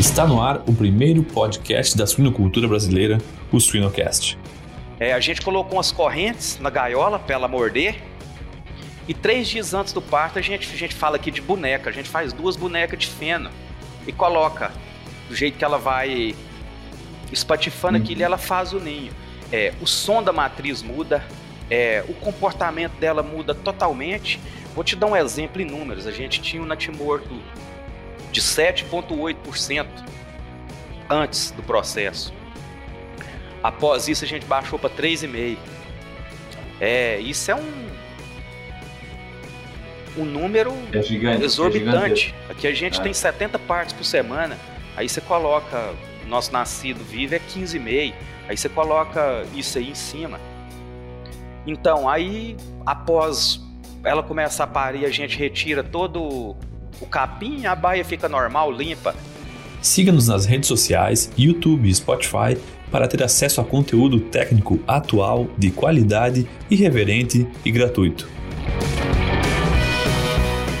Está no ar o primeiro podcast da suinocultura brasileira, o Suinocast. É, a gente colocou umas correntes na gaiola para ela morder. E três dias antes do parto, a gente, a gente fala aqui de boneca. A gente faz duas bonecas de feno e coloca do jeito que ela vai espatifando uhum. aquilo e ela faz o ninho. É, o som da matriz muda, é, o comportamento dela muda totalmente. Vou te dar um exemplo em números. A gente tinha um natimorto de 7,8% antes do processo. Após isso, a gente baixou para 3,5%. É, isso é um, um número é gigante, exorbitante. É Aqui a gente é. tem 70 partes por semana. Aí você coloca nosso nascido vivo é 15,5. Aí você coloca isso aí em cima. Então, aí após ela começar a parir, a gente retira todo o capim, a baia fica normal, limpa. Siga-nos nas redes sociais, YouTube e Spotify para ter acesso a conteúdo técnico atual, de qualidade, irreverente e gratuito.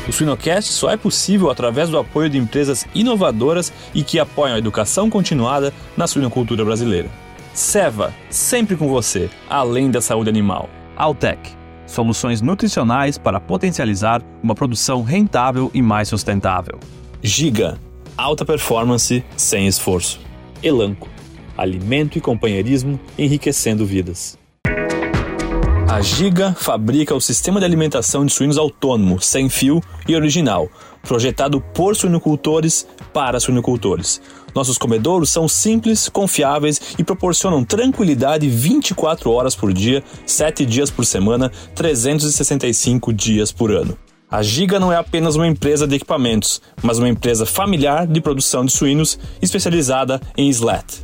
O Suinocast só é possível através do apoio de empresas inovadoras e que apoiam a educação continuada na suinocultura brasileira. Seva, sempre com você, além da saúde animal. Altec soluções nutricionais para potencializar uma produção rentável e mais sustentável. Giga, alta performance sem esforço. Elanco, alimento e companheirismo enriquecendo vidas. A Giga fabrica o sistema de alimentação de suínos autônomo, sem fio e original, projetado por suinocultores para suinocultores. Nossos comedouros são simples, confiáveis e proporcionam tranquilidade 24 horas por dia, 7 dias por semana, 365 dias por ano. A Giga não é apenas uma empresa de equipamentos, mas uma empresa familiar de produção de suínos especializada em slat.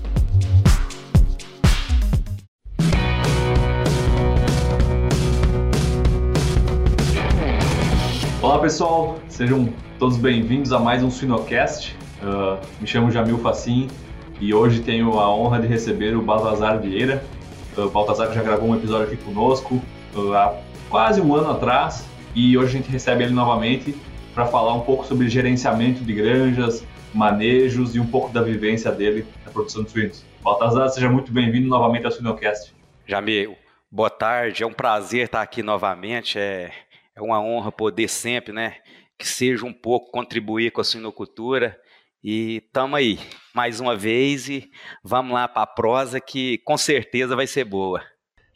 Olá pessoal, sejam todos bem-vindos a mais um Suinocast. Uh, me chamo Jamil Facim e hoje tenho a honra de receber o Baltazar Vieira. Uh, o Baltazar já gravou um episódio aqui conosco uh, há quase um ano atrás e hoje a gente recebe ele novamente para falar um pouco sobre gerenciamento de granjas, manejos e um pouco da vivência dele na produção de suínos. Baltazar, seja muito bem-vindo novamente ao Suinocast. Jamil, boa tarde, é um prazer estar aqui novamente. É, é uma honra poder sempre, né, que seja um pouco contribuir com a suinocultura e tamo aí, mais uma vez, e vamos lá para a prosa que com certeza vai ser boa.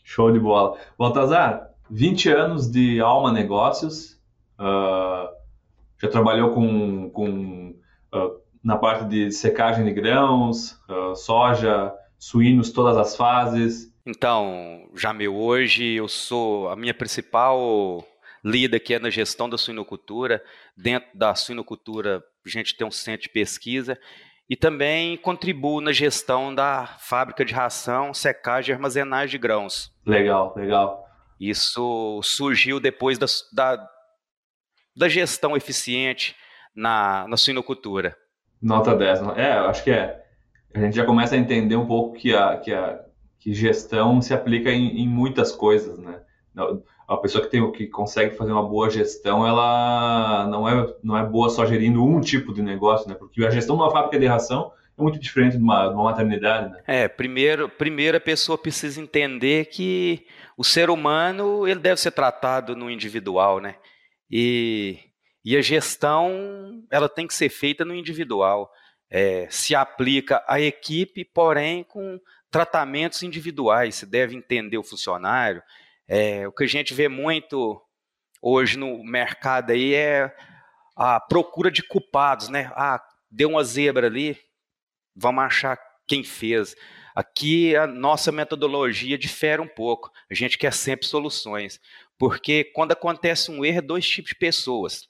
Show de bola. Baltazar, 20 anos de Alma Negócios, uh, já trabalhou com, com uh, na parte de secagem de grãos, uh, soja, suínos, todas as fases. Então, Jamil, hoje eu sou a minha principal lida aqui é na gestão da suinocultura. Dentro da suinocultura, a gente tem um centro de pesquisa e também contribuo na gestão da fábrica de ração, secagem e armazenagem de grãos. Legal, legal. Isso surgiu depois da, da, da gestão eficiente na, na suinocultura. Nota 10. É, acho que é. A gente já começa a entender um pouco que a, que a que gestão se aplica em, em muitas coisas, né? A pessoa que tem que consegue fazer uma boa gestão, ela não é não é boa só gerindo um tipo de negócio, né? Porque a gestão de uma fábrica de ração é muito diferente de uma, de uma maternidade, né? É, primeiro, primeiro a pessoa precisa entender que o ser humano ele deve ser tratado no individual, né? E, e a gestão ela tem que ser feita no individual. É, se aplica à equipe, porém com tratamentos individuais. Você deve entender o funcionário, é, o que a gente vê muito hoje no mercado aí é a procura de culpados, né? Ah, deu uma zebra ali, vamos achar quem fez. Aqui a nossa metodologia difere um pouco. A gente quer sempre soluções. Porque quando acontece um erro, é dois tipos de pessoas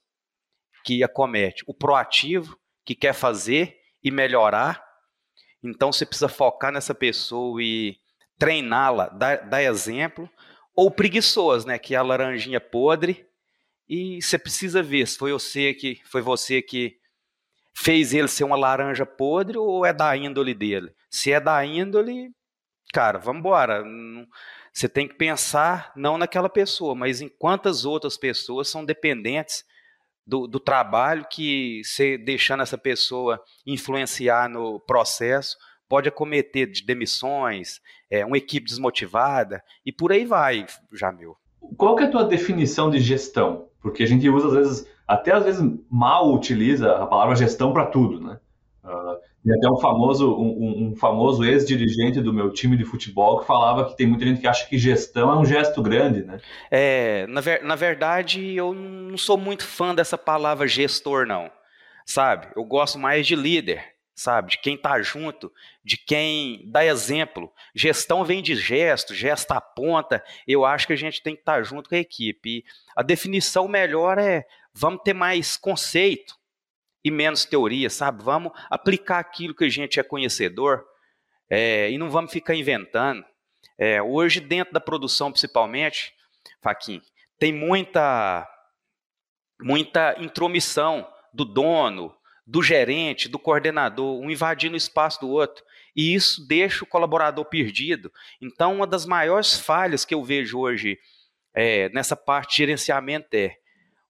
que acomete. O proativo, que quer fazer e melhorar. Então você precisa focar nessa pessoa e treiná-la, dar, dar exemplo ou preguiçoso, né? Que é a laranjinha podre. E você precisa ver se foi você que foi você que fez ele ser uma laranja podre ou é da índole dele. Se é da índole, cara, vamos embora. Você tem que pensar não naquela pessoa, mas em quantas outras pessoas são dependentes do, do trabalho que você deixando essa pessoa influenciar no processo pode acometer de demissões, é, uma equipe desmotivada e por aí vai, Jamil. Qual que é a tua definição de gestão? Porque a gente usa às vezes, até às vezes mal utiliza a palavra gestão para tudo, né? Uh, e até um famoso, um, um famoso ex-dirigente do meu time de futebol que falava que tem muita gente que acha que gestão é um gesto grande, né? É, na, ver, na verdade, eu não sou muito fã dessa palavra gestor, não. Sabe? Eu gosto mais de líder, sabe? De quem está junto, de quem dá exemplo. Gestão vem de gesto, gesto aponta. Eu acho que a gente tem que estar tá junto com a equipe. E a definição melhor é: vamos ter mais conceito e menos teoria, sabe? Vamos aplicar aquilo que a gente é conhecedor é, e não vamos ficar inventando. É, hoje, dentro da produção, principalmente, Faquin, tem muita, muita intromissão do dono, do gerente, do coordenador, um invadindo o espaço do outro. E isso deixa o colaborador perdido. Então, uma das maiores falhas que eu vejo hoje é, nessa parte de gerenciamento é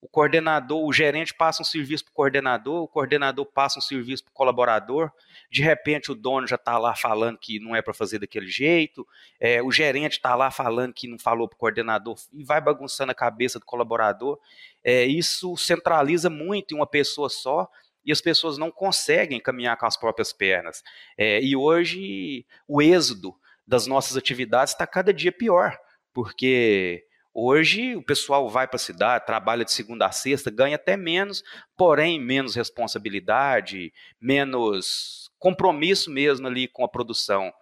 o coordenador, o gerente passa um serviço para o coordenador, o coordenador passa um serviço para o colaborador, de repente o dono já está lá falando que não é para fazer daquele jeito, é, o gerente está lá falando que não falou para o coordenador e vai bagunçando a cabeça do colaborador. É, isso centraliza muito em uma pessoa só e as pessoas não conseguem caminhar com as próprias pernas. É, e hoje o êxodo das nossas atividades está cada dia pior, porque Hoje o pessoal vai para a cidade, trabalha de segunda a sexta, ganha até menos, porém menos responsabilidade, menos compromisso mesmo ali com a produção.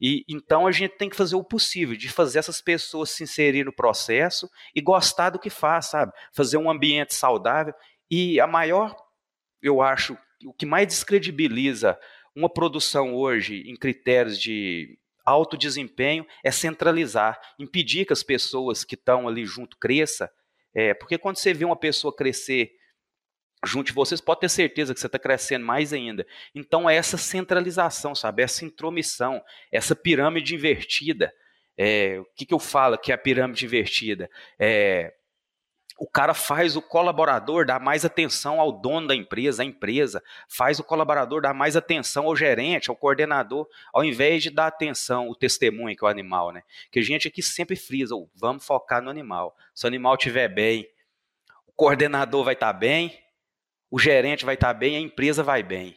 E então a gente tem que fazer o possível de fazer essas pessoas se inserir no processo e gostar do que faz, sabe? Fazer um ambiente saudável. E a maior, eu acho, o que mais descredibiliza uma produção hoje em critérios de alto desempenho é centralizar, impedir que as pessoas que estão ali junto cresçam, é, porque quando você vê uma pessoa crescer junto de vocês, pode ter certeza que você está crescendo mais ainda. Então é essa centralização, sabe? Essa intromissão, essa pirâmide invertida. É, o que, que eu falo que é a pirâmide invertida? É, o cara faz o colaborador dar mais atenção ao dono da empresa, à empresa, faz o colaborador dar mais atenção ao gerente, ao coordenador, ao invés de dar atenção, o testemunho que é o animal, né? Que a gente aqui sempre frisa, vamos focar no animal. Se o animal estiver bem, o coordenador vai estar tá bem, o gerente vai estar tá bem, a empresa vai bem.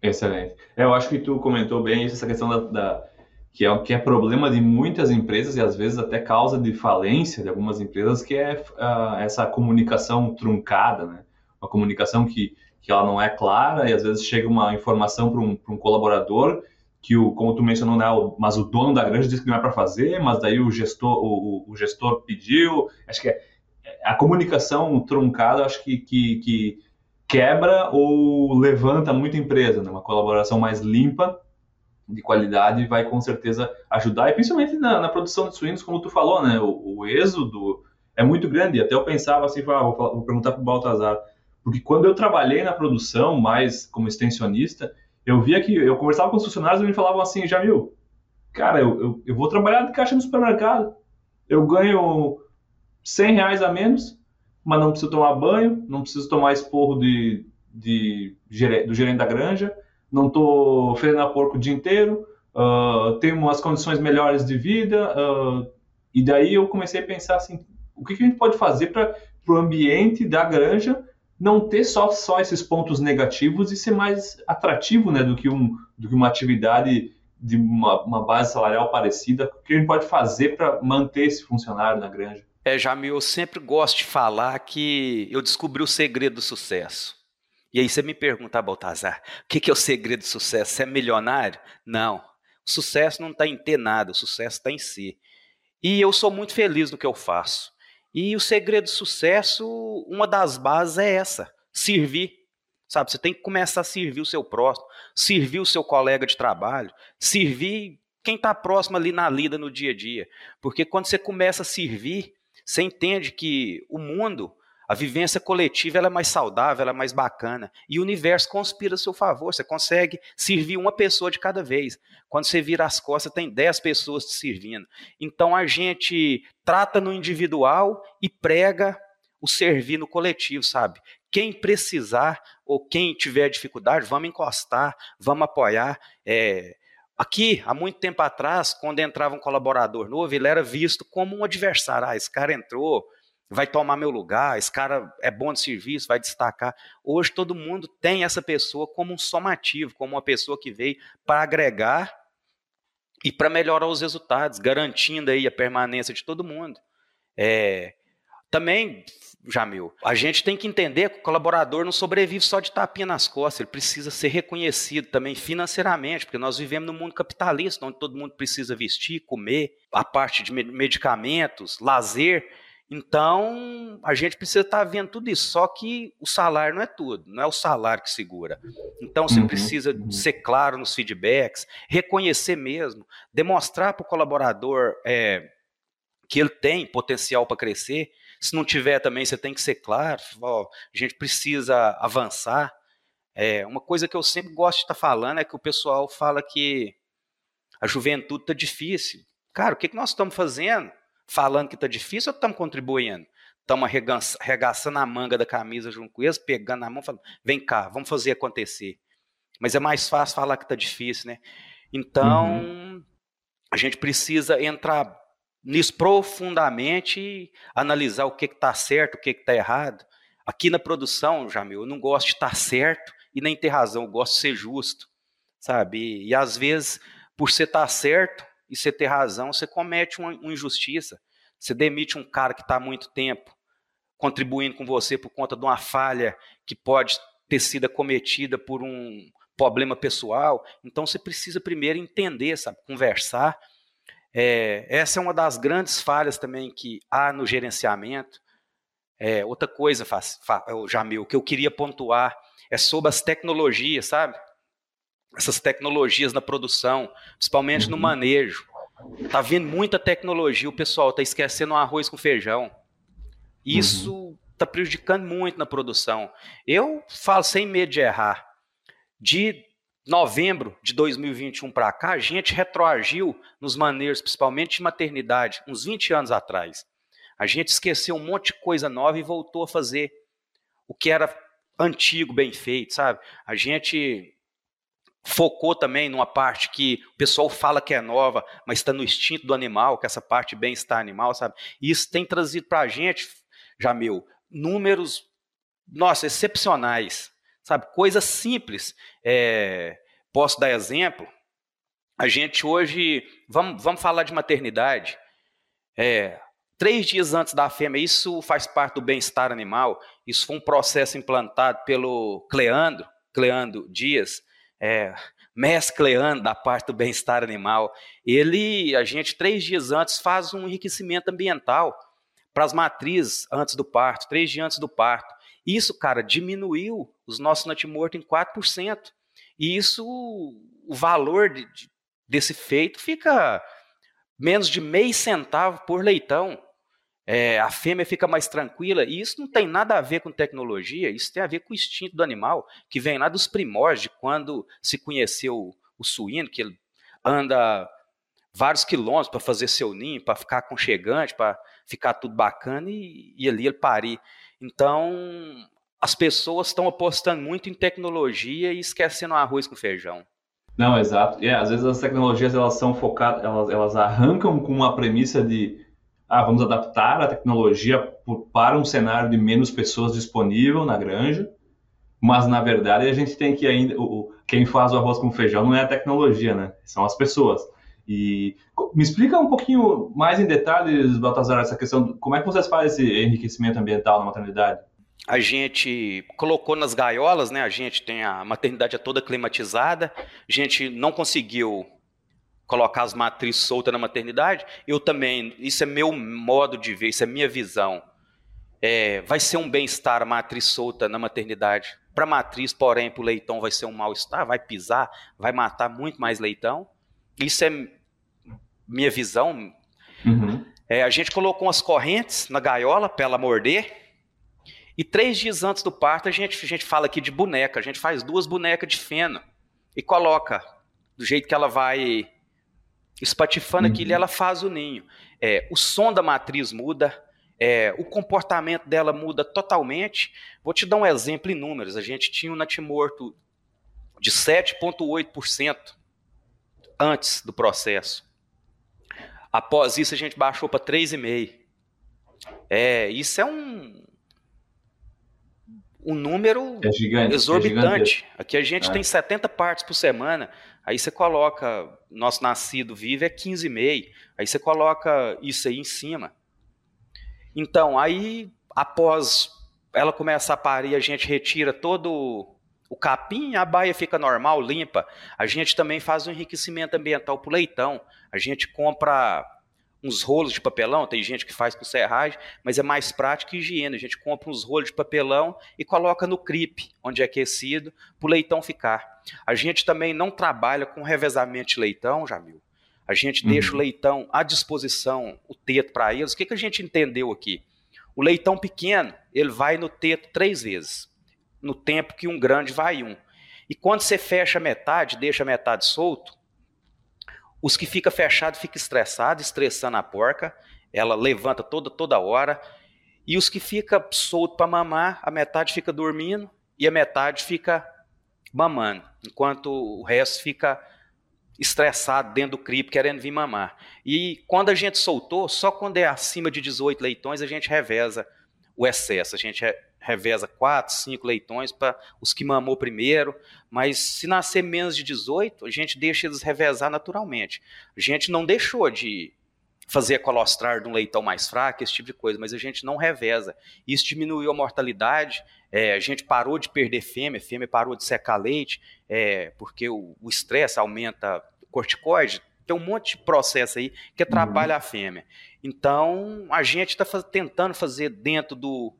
Excelente. É, eu acho que tu comentou bem essa questão da, da que é, que é problema de muitas empresas e às vezes até causa de falência de algumas empresas, que é uh, essa comunicação truncada, né? Uma comunicação que, que ela não é clara e às vezes chega uma informação para um, um colaborador que, o, como tu mencionou, né, o, mas o dono da granja disse que não é para fazer, mas daí o gestor, o, o, gestor pediu. Acho que é, a comunicação truncada, acho que, que, que quebra ou levanta muita empresa, né? Uma colaboração mais limpa de qualidade vai com certeza ajudar, e principalmente na, na produção de suínos, como tu falou, né? O, o êxodo é muito grande. Até eu pensava assim, ah, vou, vou perguntar para o Baltazar, porque quando eu trabalhei na produção, mais como extensionista, eu via que eu conversava com os funcionários e me falavam assim, Jamil, cara, eu, eu, eu vou trabalhar de caixa no supermercado, eu ganho 100 reais a menos, mas não preciso tomar banho, não preciso tomar esporro de, de do gerente da granja, não estou fedendo a porco o dia inteiro, uh, tenho umas condições melhores de vida, uh, e daí eu comecei a pensar assim, o que, que a gente pode fazer para o ambiente da granja não ter só, só esses pontos negativos e ser mais atrativo né, do, que um, do que uma atividade de uma, uma base salarial parecida, o que a gente pode fazer para manter esse funcionário na granja? É, Jamil, eu sempre gosto de falar que eu descobri o segredo do sucesso. E aí você me pergunta, ah, Baltazar, o que é o segredo do sucesso? Você é milionário? Não. O sucesso não está em ter nada, o sucesso está em si. E eu sou muito feliz no que eu faço. E o segredo do sucesso, uma das bases é essa: servir. Sabe, você tem que começar a servir o seu próximo, servir o seu colega de trabalho, servir quem está próximo ali na lida no dia a dia. Porque quando você começa a servir, você entende que o mundo a vivência coletiva é mais saudável, é mais bacana. E o universo conspira a seu favor. Você consegue servir uma pessoa de cada vez. Quando você vira as costas, tem 10 pessoas te servindo. Então a gente trata no individual e prega o servir no coletivo, sabe? Quem precisar ou quem tiver dificuldade, vamos encostar, vamos apoiar. É, aqui, há muito tempo atrás, quando entrava um colaborador novo, ele era visto como um adversário. Ah, esse cara entrou, vai tomar meu lugar, esse cara é bom de serviço, vai destacar. Hoje todo mundo tem essa pessoa como um somativo, como uma pessoa que veio para agregar e para melhorar os resultados, garantindo aí a permanência de todo mundo. É, também, Jamil, a gente tem que entender que o colaborador não sobrevive só de tapinha nas costas, ele precisa ser reconhecido também financeiramente, porque nós vivemos num mundo capitalista, onde todo mundo precisa vestir, comer, a parte de medicamentos, lazer. Então, a gente precisa estar vendo tudo isso, só que o salário não é tudo, não é o salário que segura. Então, você uhum, precisa uhum. ser claro nos feedbacks, reconhecer mesmo, demonstrar para o colaborador é, que ele tem potencial para crescer. Se não tiver também, você tem que ser claro, ó, a gente precisa avançar. É, uma coisa que eu sempre gosto de estar tá falando é que o pessoal fala que a juventude está difícil. Cara, o que, que nós estamos fazendo? Falando que está difícil ou estamos contribuindo? Estamos arregaçando a manga da camisa junto com eles, pegando na mão, falando, vem cá, vamos fazer acontecer. Mas é mais fácil falar que está difícil, né? Então, uhum. a gente precisa entrar nisso profundamente e analisar o que está certo, o que está errado. Aqui na produção, Jamil, eu não gosto de estar tá certo e nem ter razão, eu gosto de ser justo, sabe? E, e às vezes, por você estar tá certo e você ter razão, você comete uma, uma injustiça. Você demite um cara que está há muito tempo contribuindo com você por conta de uma falha que pode ter sido cometida por um problema pessoal. Então você precisa primeiro entender, sabe, conversar é, essa é uma das grandes falhas também que há no gerenciamento. É, outra coisa, Jamil, que eu queria pontuar é sobre as tecnologias, sabe? Essas tecnologias na produção, principalmente uhum. no manejo. Tá vindo muita tecnologia, o pessoal tá esquecendo o arroz com feijão. Isso uhum. tá prejudicando muito na produção. Eu falo sem medo de errar. De novembro de 2021 para cá, a gente retroagiu nos maneiros, principalmente de maternidade, uns 20 anos atrás. A gente esqueceu um monte de coisa nova e voltou a fazer o que era antigo, bem feito, sabe? A gente focou também numa parte que o pessoal fala que é nova, mas está no instinto do animal, que essa parte bem-estar animal, sabe? E isso tem trazido para a gente, Jamil, números, nossa, excepcionais sabe? Coisas simples. É, posso dar exemplo? A gente hoje, vamos, vamos falar de maternidade. É, três dias antes da fêmea, isso faz parte do bem-estar animal. Isso foi um processo implantado pelo Cleandro, Cleandro Dias, é, mestre Cleandro da parte do bem-estar animal. Ele, a gente, três dias antes, faz um enriquecimento ambiental para as matrizes antes do parto, três dias antes do parto. Isso, cara, diminuiu os nossos natimortos em 4%. E isso, o valor de, de, desse feito fica menos de meio centavo por leitão. É, a fêmea fica mais tranquila, e isso não tem nada a ver com tecnologia, isso tem a ver com o instinto do animal, que vem lá dos primórdios, de quando se conheceu o suíno, que ele anda vários quilômetros para fazer seu ninho, para ficar aconchegante, para ficar tudo bacana e, e ali ele parir. Então, as pessoas estão apostando muito em tecnologia e esquecendo o arroz com feijão. Não, exato. É, às vezes as tecnologias elas são focadas, elas, elas arrancam com uma premissa de ah, vamos adaptar a tecnologia por, para um cenário de menos pessoas disponível na granja, mas na verdade a gente tem que ainda o, quem faz o arroz com feijão não é a tecnologia, né? São as pessoas. E me explica um pouquinho mais em detalhes, Baltazar, essa questão, como é que vocês fazem esse enriquecimento ambiental na maternidade? A gente colocou nas gaiolas, né? A gente tem a maternidade toda climatizada, a gente não conseguiu colocar as matrizes soltas na maternidade. Eu também, isso é meu modo de ver, isso é minha visão. É, vai ser um bem-estar a matriz solta na maternidade. Para a matriz, porém, para o leitão vai ser um mal-estar, vai pisar, vai matar muito mais leitão. Isso é minha visão. Uhum. É, a gente colocou umas correntes na gaiola para ela morder. E três dias antes do parto, a gente, a gente fala aqui de boneca. A gente faz duas bonecas de feno e coloca do jeito que ela vai espatifando uhum. aquilo e ela faz o ninho. É, o som da matriz muda, é, o comportamento dela muda totalmente. Vou te dar um exemplo em números. A gente tinha um natimorto de 7,8% antes do processo. Após isso, a gente baixou para 3,5%. É, isso é um, um número é gigante, é exorbitante. É Aqui a gente é. tem 70 partes por semana. Aí você coloca, nosso nascido vivo é 15,5. Aí você coloca isso aí em cima. Então, aí, após ela começar a parir, a gente retira todo o capim, a baia fica normal, limpa. A gente também faz um enriquecimento ambiental para o leitão. A gente compra uns rolos de papelão, tem gente que faz com serragem, mas é mais prático e higiene. A gente compra uns rolos de papelão e coloca no cripe, onde é aquecido, para o leitão ficar. A gente também não trabalha com revezamento de leitão, Jamil. A gente uhum. deixa o leitão à disposição, o teto para eles. O que, que a gente entendeu aqui? O leitão pequeno, ele vai no teto três vezes, no tempo que um grande vai um. E quando você fecha metade, deixa metade solto, os que fica fechado fica estressado, estressando a porca, ela levanta toda toda hora. E os que fica solto para mamar, a metade fica dormindo e a metade fica mamando, enquanto o resto fica estressado dentro do cripe querendo vir mamar. E quando a gente soltou, só quando é acima de 18 leitões a gente reveza o excesso. A gente reveza 4, 5 leitões para os que mamou primeiro, mas se nascer menos de 18, a gente deixa eles revezar naturalmente. A gente não deixou de fazer colostrar de um leitão mais fraco, esse tipo de coisa, mas a gente não reveza. Isso diminuiu a mortalidade, é, a gente parou de perder fêmea, fêmea parou de secar leite, é, porque o estresse aumenta corticoide, tem um monte de processo aí que atrapalha uhum. a fêmea. Então, a gente está tentando fazer dentro do,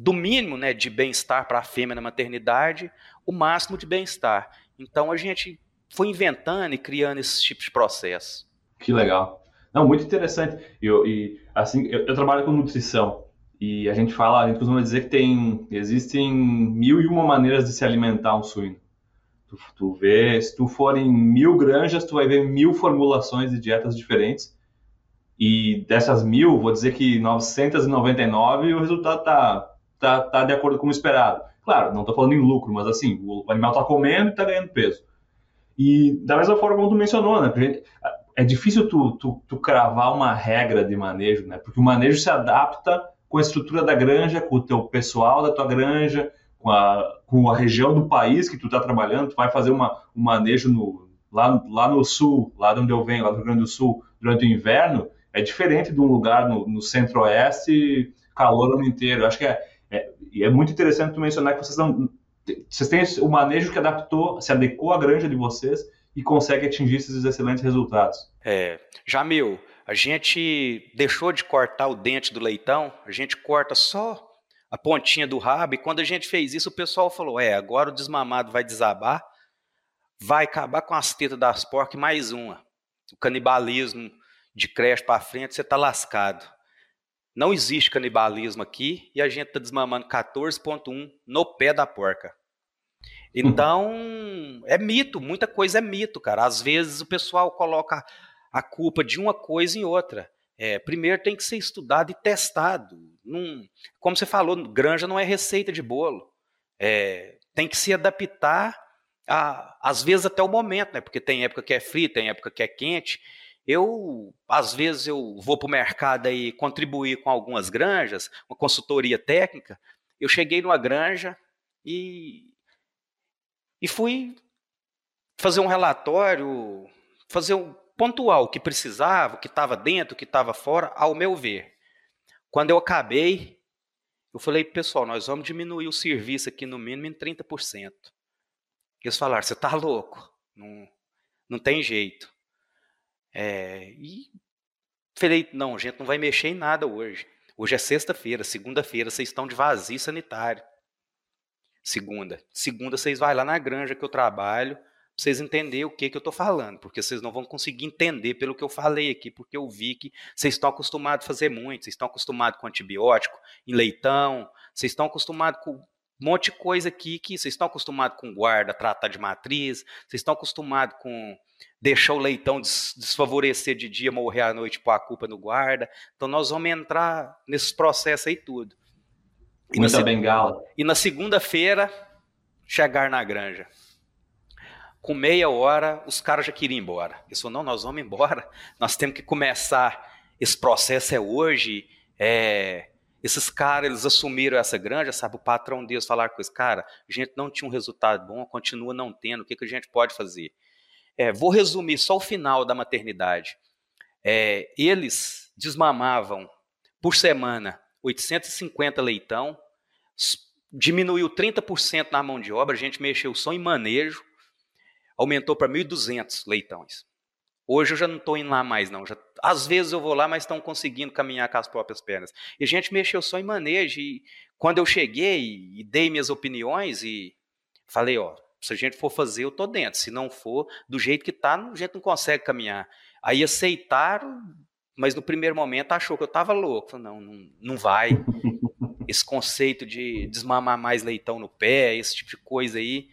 do mínimo né, de bem-estar para a fêmea na maternidade, o máximo de bem-estar. Então, a gente foi inventando e criando esse tipo de processo. Que legal. Não, muito interessante. Eu, e, assim, eu, eu trabalho com nutrição e a gente fala, a gente costuma dizer que tem, existem mil e uma maneiras de se alimentar um suíno. Tu, tu vê, se tu for em mil granjas, tu vai ver mil formulações de dietas diferentes. E dessas mil, vou dizer que 999 o resultado tá, tá, tá de acordo com o esperado. Claro, não estou falando em lucro, mas assim, o animal está comendo e está ganhando peso. E da mesma forma como tu mencionou, né? É difícil tu, tu, tu cravar uma regra de manejo, né? Porque o manejo se adapta com a estrutura da granja, com o teu pessoal da tua granja, com a, com a região do país que tu está trabalhando, tu vai fazer uma, um manejo no, lá, lá no sul, lá de onde eu venho, lá do Rio Grande do Sul, durante o inverno, é diferente de um lugar no, no centro-oeste, calor o ano inteiro. Eu acho que é, é, é muito interessante mencionar que vocês não vocês têm o manejo que adaptou, se adequou à granja de vocês e consegue atingir esses excelentes resultados. É, Jamil, a gente deixou de cortar o dente do leitão, a gente corta só a pontinha do rabo, e quando a gente fez isso, o pessoal falou: é, agora o desmamado vai desabar, vai acabar com as tetas das porcas mais uma. O canibalismo de creche para frente, você está lascado. Não existe canibalismo aqui e a gente está desmamando 14,1 no pé da porca. Então, é mito, muita coisa é mito, cara. Às vezes o pessoal coloca a culpa de uma coisa em outra. É, primeiro tem que ser estudado e testado. Num, como você falou, granja não é receita de bolo. É, tem que se adaptar, a, às vezes até o momento, né? porque tem época que é frio, tem época que é quente. Eu, às vezes, eu vou para o mercado e contribuir com algumas granjas, uma consultoria técnica. Eu cheguei numa granja e, e fui fazer um relatório, fazer um, pontual o que precisava, o que estava dentro, o que estava fora, ao meu ver. Quando eu acabei, eu falei, pessoal, nós vamos diminuir o serviço aqui no mínimo em 30%. Eles falaram, você está louco, não, não tem jeito. É, e falei, não, gente, não vai mexer em nada hoje. Hoje é sexta-feira, segunda-feira, vocês estão de vazio sanitário. Segunda. Segunda, vocês vão lá na granja que eu trabalho, vocês entenderem o que, que eu estou falando, porque vocês não vão conseguir entender pelo que eu falei aqui, porque eu vi que vocês estão acostumados a fazer muito, vocês estão acostumados com antibiótico em leitão, vocês estão acostumados com um monte de coisa aqui que vocês estão acostumados com guarda, tratar de matriz, vocês estão acostumados com deixar o leitão desfavorecer de dia, morrer à noite por a culpa no guarda. Então nós vamos entrar nesses processos aí tudo. E Muita na, bengala. E na segunda-feira, chegar na granja. Com meia hora, os caras já queriam ir embora. Eles falaram, não, nós vamos embora, nós temos que começar, esse processo é hoje, é, esses caras, eles assumiram essa granja, sabe? O patrão deles falar com esse cara, a gente não tinha um resultado bom, continua não tendo, o que, que a gente pode fazer? É, vou resumir só o final da maternidade. É, eles desmamavam por semana 850 leitão, diminuiu 30% na mão de obra, a gente mexeu só em manejo, aumentou para 1.200 leitões. Hoje eu já não estou indo lá mais, não. Já, às vezes eu vou lá, mas estão conseguindo caminhar com as próprias pernas. E a gente mexeu só em manejo. E quando eu cheguei e dei minhas opiniões e falei, ó, se a gente for fazer, eu tô dentro. Se não for, do jeito que tá, a gente não consegue caminhar. Aí aceitaram, mas no primeiro momento achou que eu estava louco. Falei, não, não, não vai. Esse conceito de desmamar mais leitão no pé, esse tipo de coisa aí,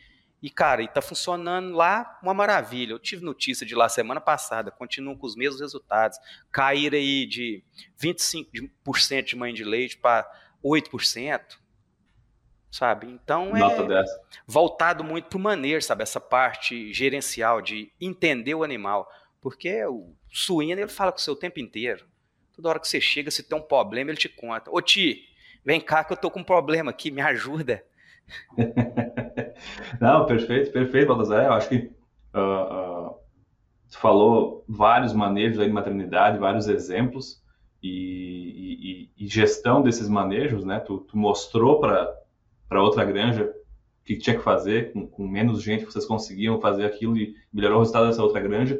e, cara, e tá funcionando lá uma maravilha. Eu tive notícia de lá semana passada, continuam com os mesmos resultados. Cair aí de 25% de mãe de leite para 8%. Sabe? Então é voltado muito para o maneiro, sabe? Essa parte gerencial de entender o animal. Porque o suíno ele fala com o seu tempo inteiro. Toda hora que você chega, se tem um problema, ele te conta. Ô Ti, vem cá que eu tô com um problema aqui, me ajuda. Não, perfeito, perfeito, Baltazar. Eu acho que uh, uh, tu falou vários manejos aí de maternidade, vários exemplos e, e, e gestão desses manejos, né? Tu, tu mostrou para outra granja o que tinha que fazer, com, com, menos gente vocês conseguiam fazer aquilo e melhorou o resultado dessa outra granja.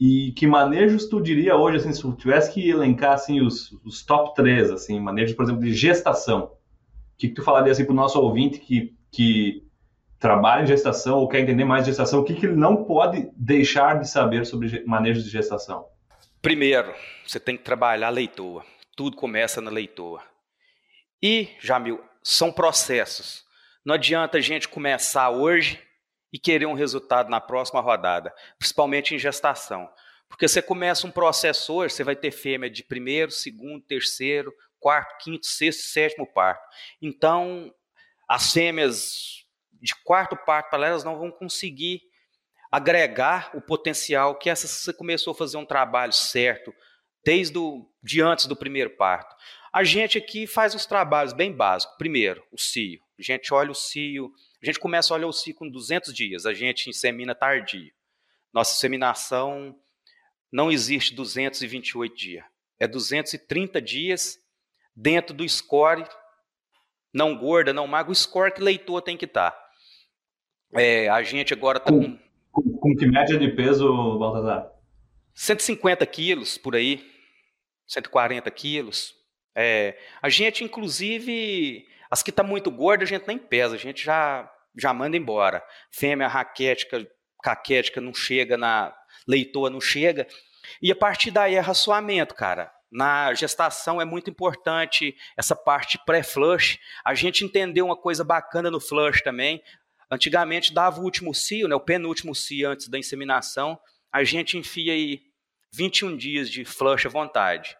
E que manejos tu diria hoje, assim, se tu tivesse que elencar assim, os, os top 3, assim, manejos, por exemplo, de gestação, o que, que tu falaria assim, para o nosso ouvinte que, que trabalha em gestação ou quer entender mais de gestação, o que, que ele não pode deixar de saber sobre manejo de gestação? Primeiro, você tem que trabalhar a leitoa. Tudo começa na leitoa. E, Jamil, são processos. Não adianta a gente começar hoje e querer um resultado na próxima rodada, principalmente em gestação. Porque você começa um processo hoje, você vai ter fêmea de primeiro, segundo, terceiro, quarto, quinto, sexto, sétimo parto. Então, as fêmeas de quarto parto para elas não vão conseguir agregar o potencial que essa você começou a fazer um trabalho certo desde o, de antes do primeiro parto. A gente aqui faz uns trabalhos bem básicos. Primeiro, o cio. A gente olha o cio, a gente começa a olhar o cio com 200 dias, a gente insemina tardio. Nossa inseminação não existe 228 dias. É 230 dias dentro do score, não gorda, não magra, o score que leitor tem que estar. Tá. É, a gente agora está com, com, com. que média de peso, Baltazar? 150 quilos por aí, 140 quilos. É, a gente, inclusive, as que está muito gorda, a gente nem pesa, a gente já, já manda embora. Fêmea raquética, caquética não chega, na leitoa não chega. E a partir daí é raçoamento, cara. Na gestação é muito importante essa parte pré-flush. A gente entendeu uma coisa bacana no flush também. Antigamente dava o último cio, né, o penúltimo cio antes da inseminação, a gente enfia aí 21 dias de flush à vontade.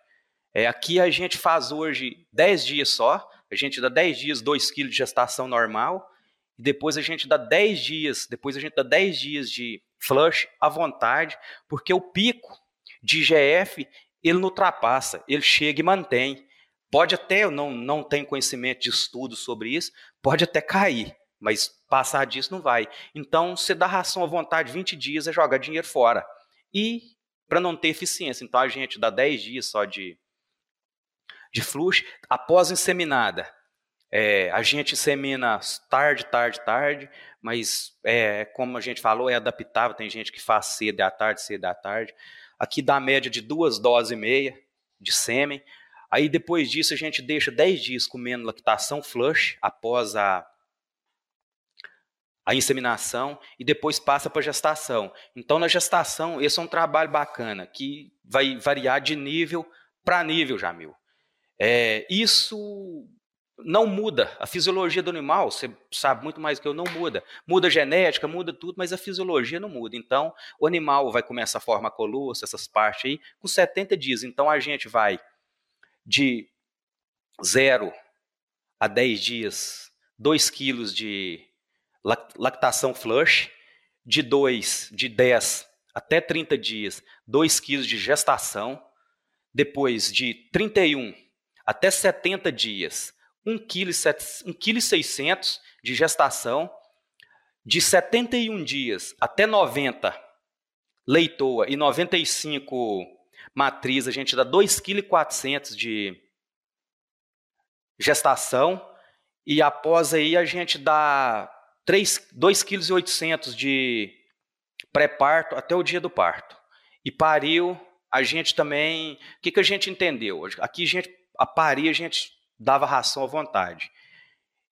É, aqui a gente faz hoje 10 dias só, a gente dá 10 dias, 2 kg de gestação normal, e depois a gente dá 10 dias, depois a gente dá 10 dias de flush à vontade, porque o pico de IGF, ele não ultrapassa, ele chega e mantém. Pode até, eu não, não tenho conhecimento de estudo sobre isso, pode até cair, mas passar disso não vai. Então, você dá ração à vontade 20 dias é jogar dinheiro fora. E para não ter eficiência. Então, a gente dá 10 dias só de, de fluxo. Após inseminada, é, a gente insemina tarde, tarde, tarde, mas é, como a gente falou, é adaptável. Tem gente que faz cedo à tarde, cedo à tarde. Aqui dá a média de duas doses e meia de sêmen. Aí depois disso a gente deixa 10 dias comendo lactação flush após a a inseminação e depois passa para a gestação. Então, na gestação, esse é um trabalho bacana, que vai variar de nível para nível, Jamil. É, isso, não muda. A fisiologia do animal, você sabe muito mais que eu, não muda. Muda a genética, muda tudo, mas a fisiologia não muda. Então, o animal vai começar a formar colosso, essas partes aí, com 70 dias. Então, a gente vai de 0 a 10 dias, 2 quilos de lactação flush, de 2, de 10 até 30 dias, 2 quilos de gestação, depois de 31 até 70 dias, 1,6 kg de gestação, de 71 dias até 90 leitoa e 95 matriz, a gente dá 2,4 kg de gestação e após aí a gente dá 2,8 kg de pré-parto até o dia do parto. E pariu, a gente também. O que, que a gente entendeu? Aqui a gente, a parir, a gente dava ração à vontade.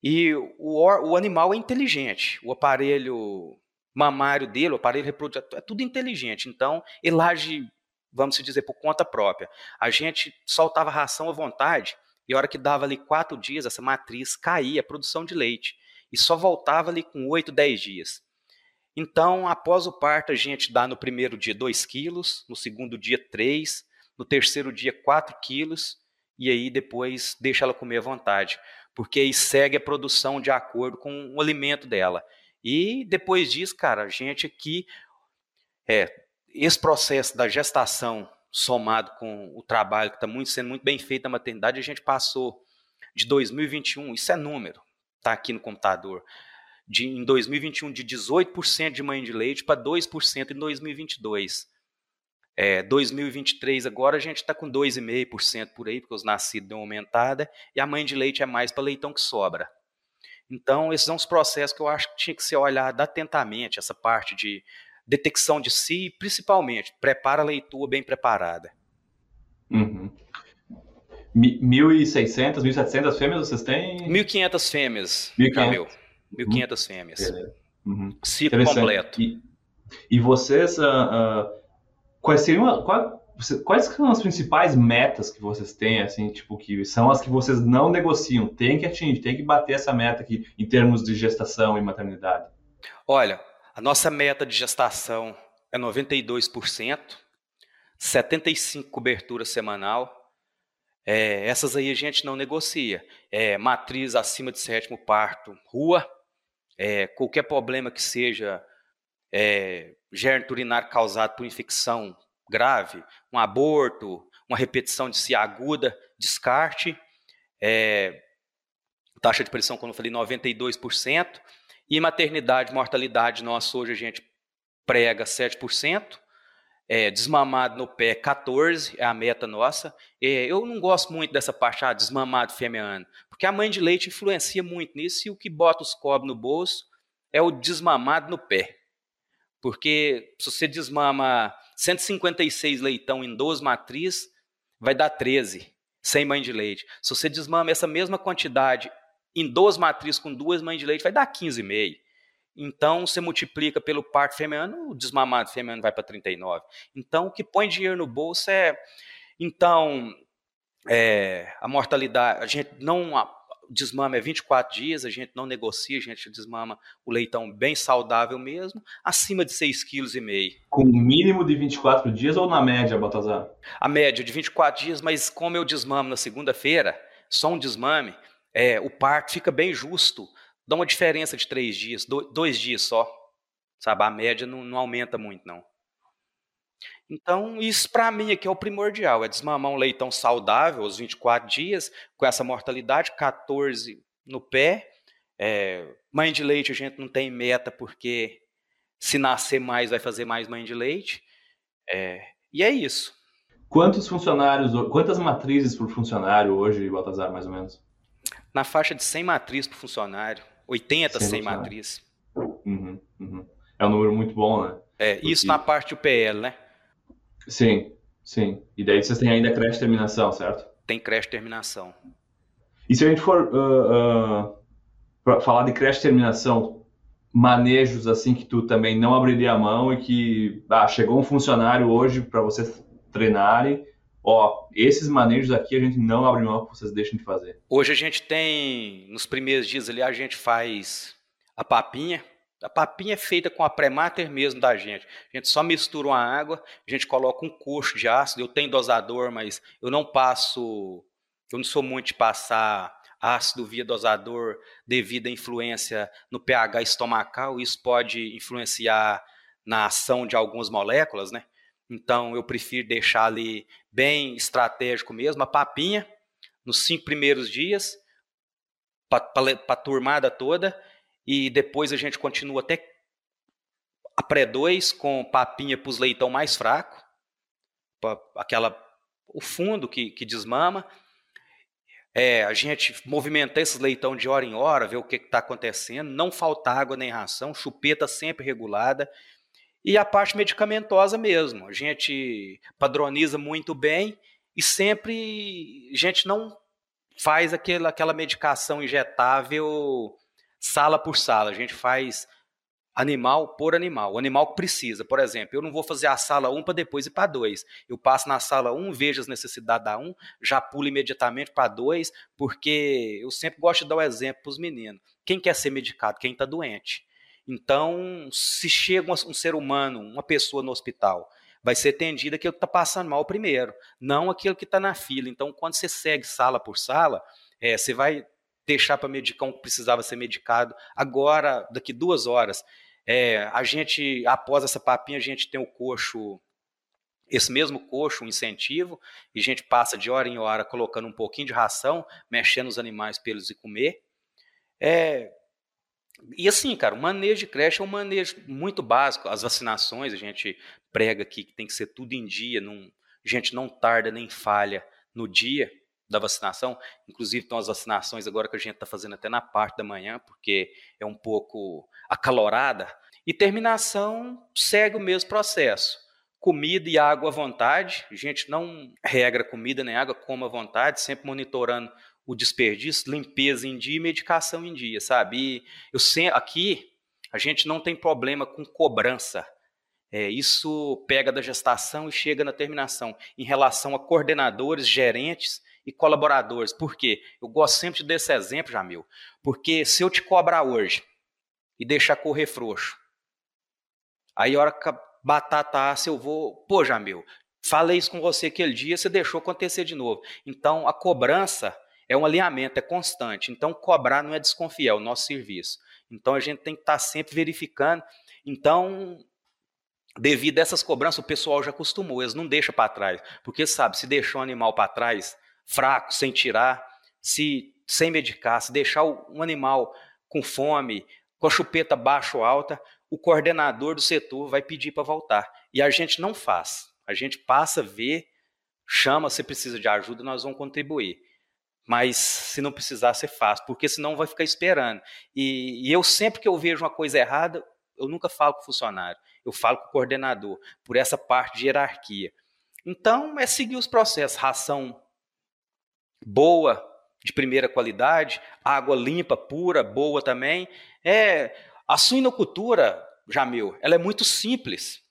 E o, o animal é inteligente. O aparelho mamário dele, o aparelho reprodutor, é tudo inteligente. Então, ele age, vamos dizer, por conta própria. A gente soltava ração à vontade, e a hora que dava ali quatro dias, essa matriz caía a produção de leite. E só voltava ali com oito, dez dias. Então, após o parto, a gente dá no primeiro dia 2 quilos, no segundo dia 3, no terceiro dia 4 quilos, e aí depois deixa ela comer à vontade, porque aí segue a produção de acordo com o alimento dela. E depois disso, cara, a gente aqui, é, esse processo da gestação somado com o trabalho que está muito, sendo muito bem feito na maternidade, a gente passou de 2021, isso é número, está aqui no computador, de, em 2021 de 18% de mãe de leite para 2% em 2022. É, 2023 agora a gente está com 2,5% por aí, porque os nascidos uma aumentada, e a mãe de leite é mais para leitão que sobra. Então, esses são os processos que eu acho que tinha que ser olhado atentamente, essa parte de detecção de si, principalmente, prepara a leitura bem preparada. Uhum. 1.600, 1.700 fêmeas vocês têm? 1.500 fêmeas, 1.500. 1.500 uhum. fêmeas. Uhum. Ciclo completo. E, e vocês, uh, uh, quais seriam, qual, quais são as principais metas que vocês têm, assim, tipo, que são as que vocês não negociam, tem que atingir, tem que bater essa meta aqui em termos de gestação e maternidade? Olha, a nossa meta de gestação é 92%, 75 cobertura semanal, é, essas aí a gente não negocia. É, matriz acima de sétimo parto, rua, é, qualquer problema que seja é, germe urinário causado por infecção grave, um aborto, uma repetição de si aguda, descarte, é, taxa de pressão, como eu falei, 92%, e maternidade, mortalidade nossa hoje a gente prega 7%, é, desmamado no pé 14 é a meta nossa. É, eu não gosto muito dessa parte, ah, desmamado fêmea porque a mãe de leite influencia muito nisso e o que bota os cobres no bolso é o desmamado no pé. Porque se você desmama 156 leitão em 12 matrizes, vai dar 13, sem mãe de leite. Se você desmama essa mesma quantidade em 12 matrizes com duas mães de leite, vai dar 15,5. Então, você multiplica pelo parto feminino, o desmamado feminino vai para 39. Então, o que põe dinheiro no bolso é. Então, é, a mortalidade, a gente não desmama é 24 dias, a gente não negocia, a gente desmama o leitão bem saudável mesmo, acima de 6,5 kg. Com um mínimo de 24 dias ou na média, Baltazar? A média de 24 dias, mas como eu desmamo na segunda-feira, só um desmame, é, o parto fica bem justo, dá uma diferença de três dias, dois dias só, sabe? A média não, não aumenta muito, não. Então, isso para mim aqui é o primordial, é desmamar um leitão saudável aos 24 dias, com essa mortalidade, 14 no pé. É, mãe de leite a gente não tem meta, porque se nascer mais, vai fazer mais mãe de leite. É, e é isso. Quantos funcionários, quantas matrizes por funcionário hoje, Baltazar, mais ou menos? Na faixa de 100 matrizes por funcionário, 80, 100, 100 matrizes. Uhum, uhum. É um número muito bom, né? É, Porque... isso na parte do PL, né? Sim, sim. E daí vocês têm ainda creche terminação, certo? Tem creche terminação. E se a gente for uh, uh, falar de creche terminação, manejos assim que tu também não abriria a mão e que ah, chegou um funcionário hoje para vocês treinarem, ó, esses manejos aqui a gente não abre mão que vocês deixem de fazer? Hoje a gente tem, nos primeiros dias ali, a gente faz a papinha. A papinha é feita com a pré-mater mesmo da gente. A gente só mistura uma água, a gente coloca um coxo de ácido. Eu tenho dosador, mas eu não passo, eu não sou muito de passar ácido via dosador devido à influência no pH estomacal. Isso pode influenciar na ação de algumas moléculas, né? Então eu prefiro deixar ali bem estratégico mesmo, a papinha, nos cinco primeiros dias, para a turmada toda, e depois a gente continua até a pré-2 com papinha para os leitão mais fraco, aquela o fundo que, que desmama. É, a gente movimenta esses leitão de hora em hora, ver o que está acontecendo, não falta água nem ração, chupeta sempre regulada, e a parte medicamentosa mesmo. A gente padroniza muito bem e sempre a gente não faz aquela, aquela medicação injetável sala por sala. A gente faz animal por animal, o animal que precisa. Por exemplo, eu não vou fazer a sala 1 para depois ir para 2. Eu passo na sala 1, vejo as necessidades da 1, já pulo imediatamente para 2, porque eu sempre gosto de dar o um exemplo para os meninos. Quem quer ser medicado? Quem está doente. Então, se chega um ser humano, uma pessoa no hospital, vai ser atendido aquele que está passando mal primeiro, não aquele que está na fila. Então, quando você segue sala por sala, é, você vai deixar para medicar um que precisava ser medicado agora, daqui duas horas. É, a gente, após essa papinha, a gente tem o coxo, esse mesmo coxo, um incentivo, e a gente passa de hora em hora colocando um pouquinho de ração, mexendo os animais para eles e comer. É, e assim, cara, o manejo de creche é um manejo muito básico. As vacinações, a gente prega aqui que tem que ser tudo em dia, não, gente não tarda nem falha no dia da vacinação. Inclusive, estão as vacinações agora que a gente está fazendo até na parte da manhã, porque é um pouco acalorada. E terminação segue o mesmo processo. Comida e água à vontade. A gente não regra comida nem água, coma à vontade, sempre monitorando o desperdício, limpeza em dia e medicação em dia, sabe? E eu sempre, aqui a gente não tem problema com cobrança. É, isso pega da gestação e chega na terminação. Em relação a coordenadores, gerentes e colaboradores. Por quê? Eu gosto sempre desse exemplo, Jamil. Porque se eu te cobrar hoje e deixar correr frouxo, aí a hora que a batata assa eu vou... Pô, Jamil, falei isso com você aquele dia, você deixou acontecer de novo. Então, a cobrança é um alinhamento, é constante. Então, cobrar não é desconfiar, é o nosso serviço. Então, a gente tem que estar sempre verificando. Então, devido a essas cobranças, o pessoal já acostumou, eles não deixam para trás. Porque, sabe, se deixar um animal para trás, fraco, sem tirar, se sem medicar, se deixar um animal com fome, com a chupeta baixa ou alta, o coordenador do setor vai pedir para voltar. E a gente não faz. A gente passa, vê, chama se precisa de ajuda, nós vamos contribuir mas se não precisar, você faz, porque senão vai ficar esperando. E, e, eu sempre que eu vejo uma coisa errada, eu nunca falo com o funcionário, eu falo com o coordenador, por essa parte de hierarquia. Então, é seguir os processos, ração boa, de primeira qualidade, água limpa, pura, boa também. É, a suinocultura, Jamil, ela é muito simples.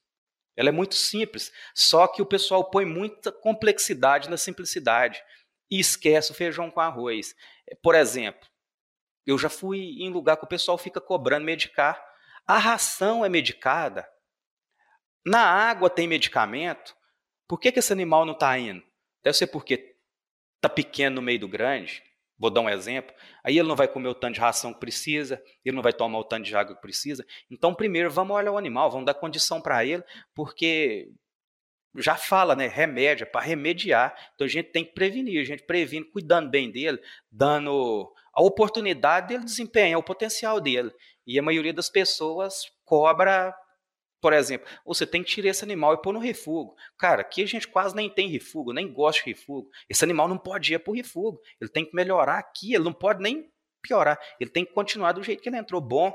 Ela é muito simples, só que o pessoal põe muita complexidade na simplicidade e esquece o feijão com arroz. É, por exemplo, eu já fui em lugar que o pessoal fica cobrando medicar. A ração é medicada. Na água tem medicamento. Por que, que esse animal não está indo? Deve ser porque está pequeno no meio do grande. Vou dar um exemplo. Aí ele não vai comer o tanto de ração que precisa, ele não vai tomar o tanto de água que precisa. Então, primeiro, vamos olhar o animal, vamos dar condição para ele, porque já fala, né? Remédio, é para remediar. Então a gente tem que prevenir, a gente previne, cuidando bem dele, dando a oportunidade dele desempenhar o potencial dele. E a maioria das pessoas cobra, por exemplo, você tem que tirar esse animal e pôr no refúgio. Cara, aqui a gente quase nem tem refúgio, nem gosta de refúgio. Esse animal não pode ir para o refúgio. Ele tem que melhorar aqui, ele não pode nem piorar. Ele tem que continuar do jeito que ele entrou, bom.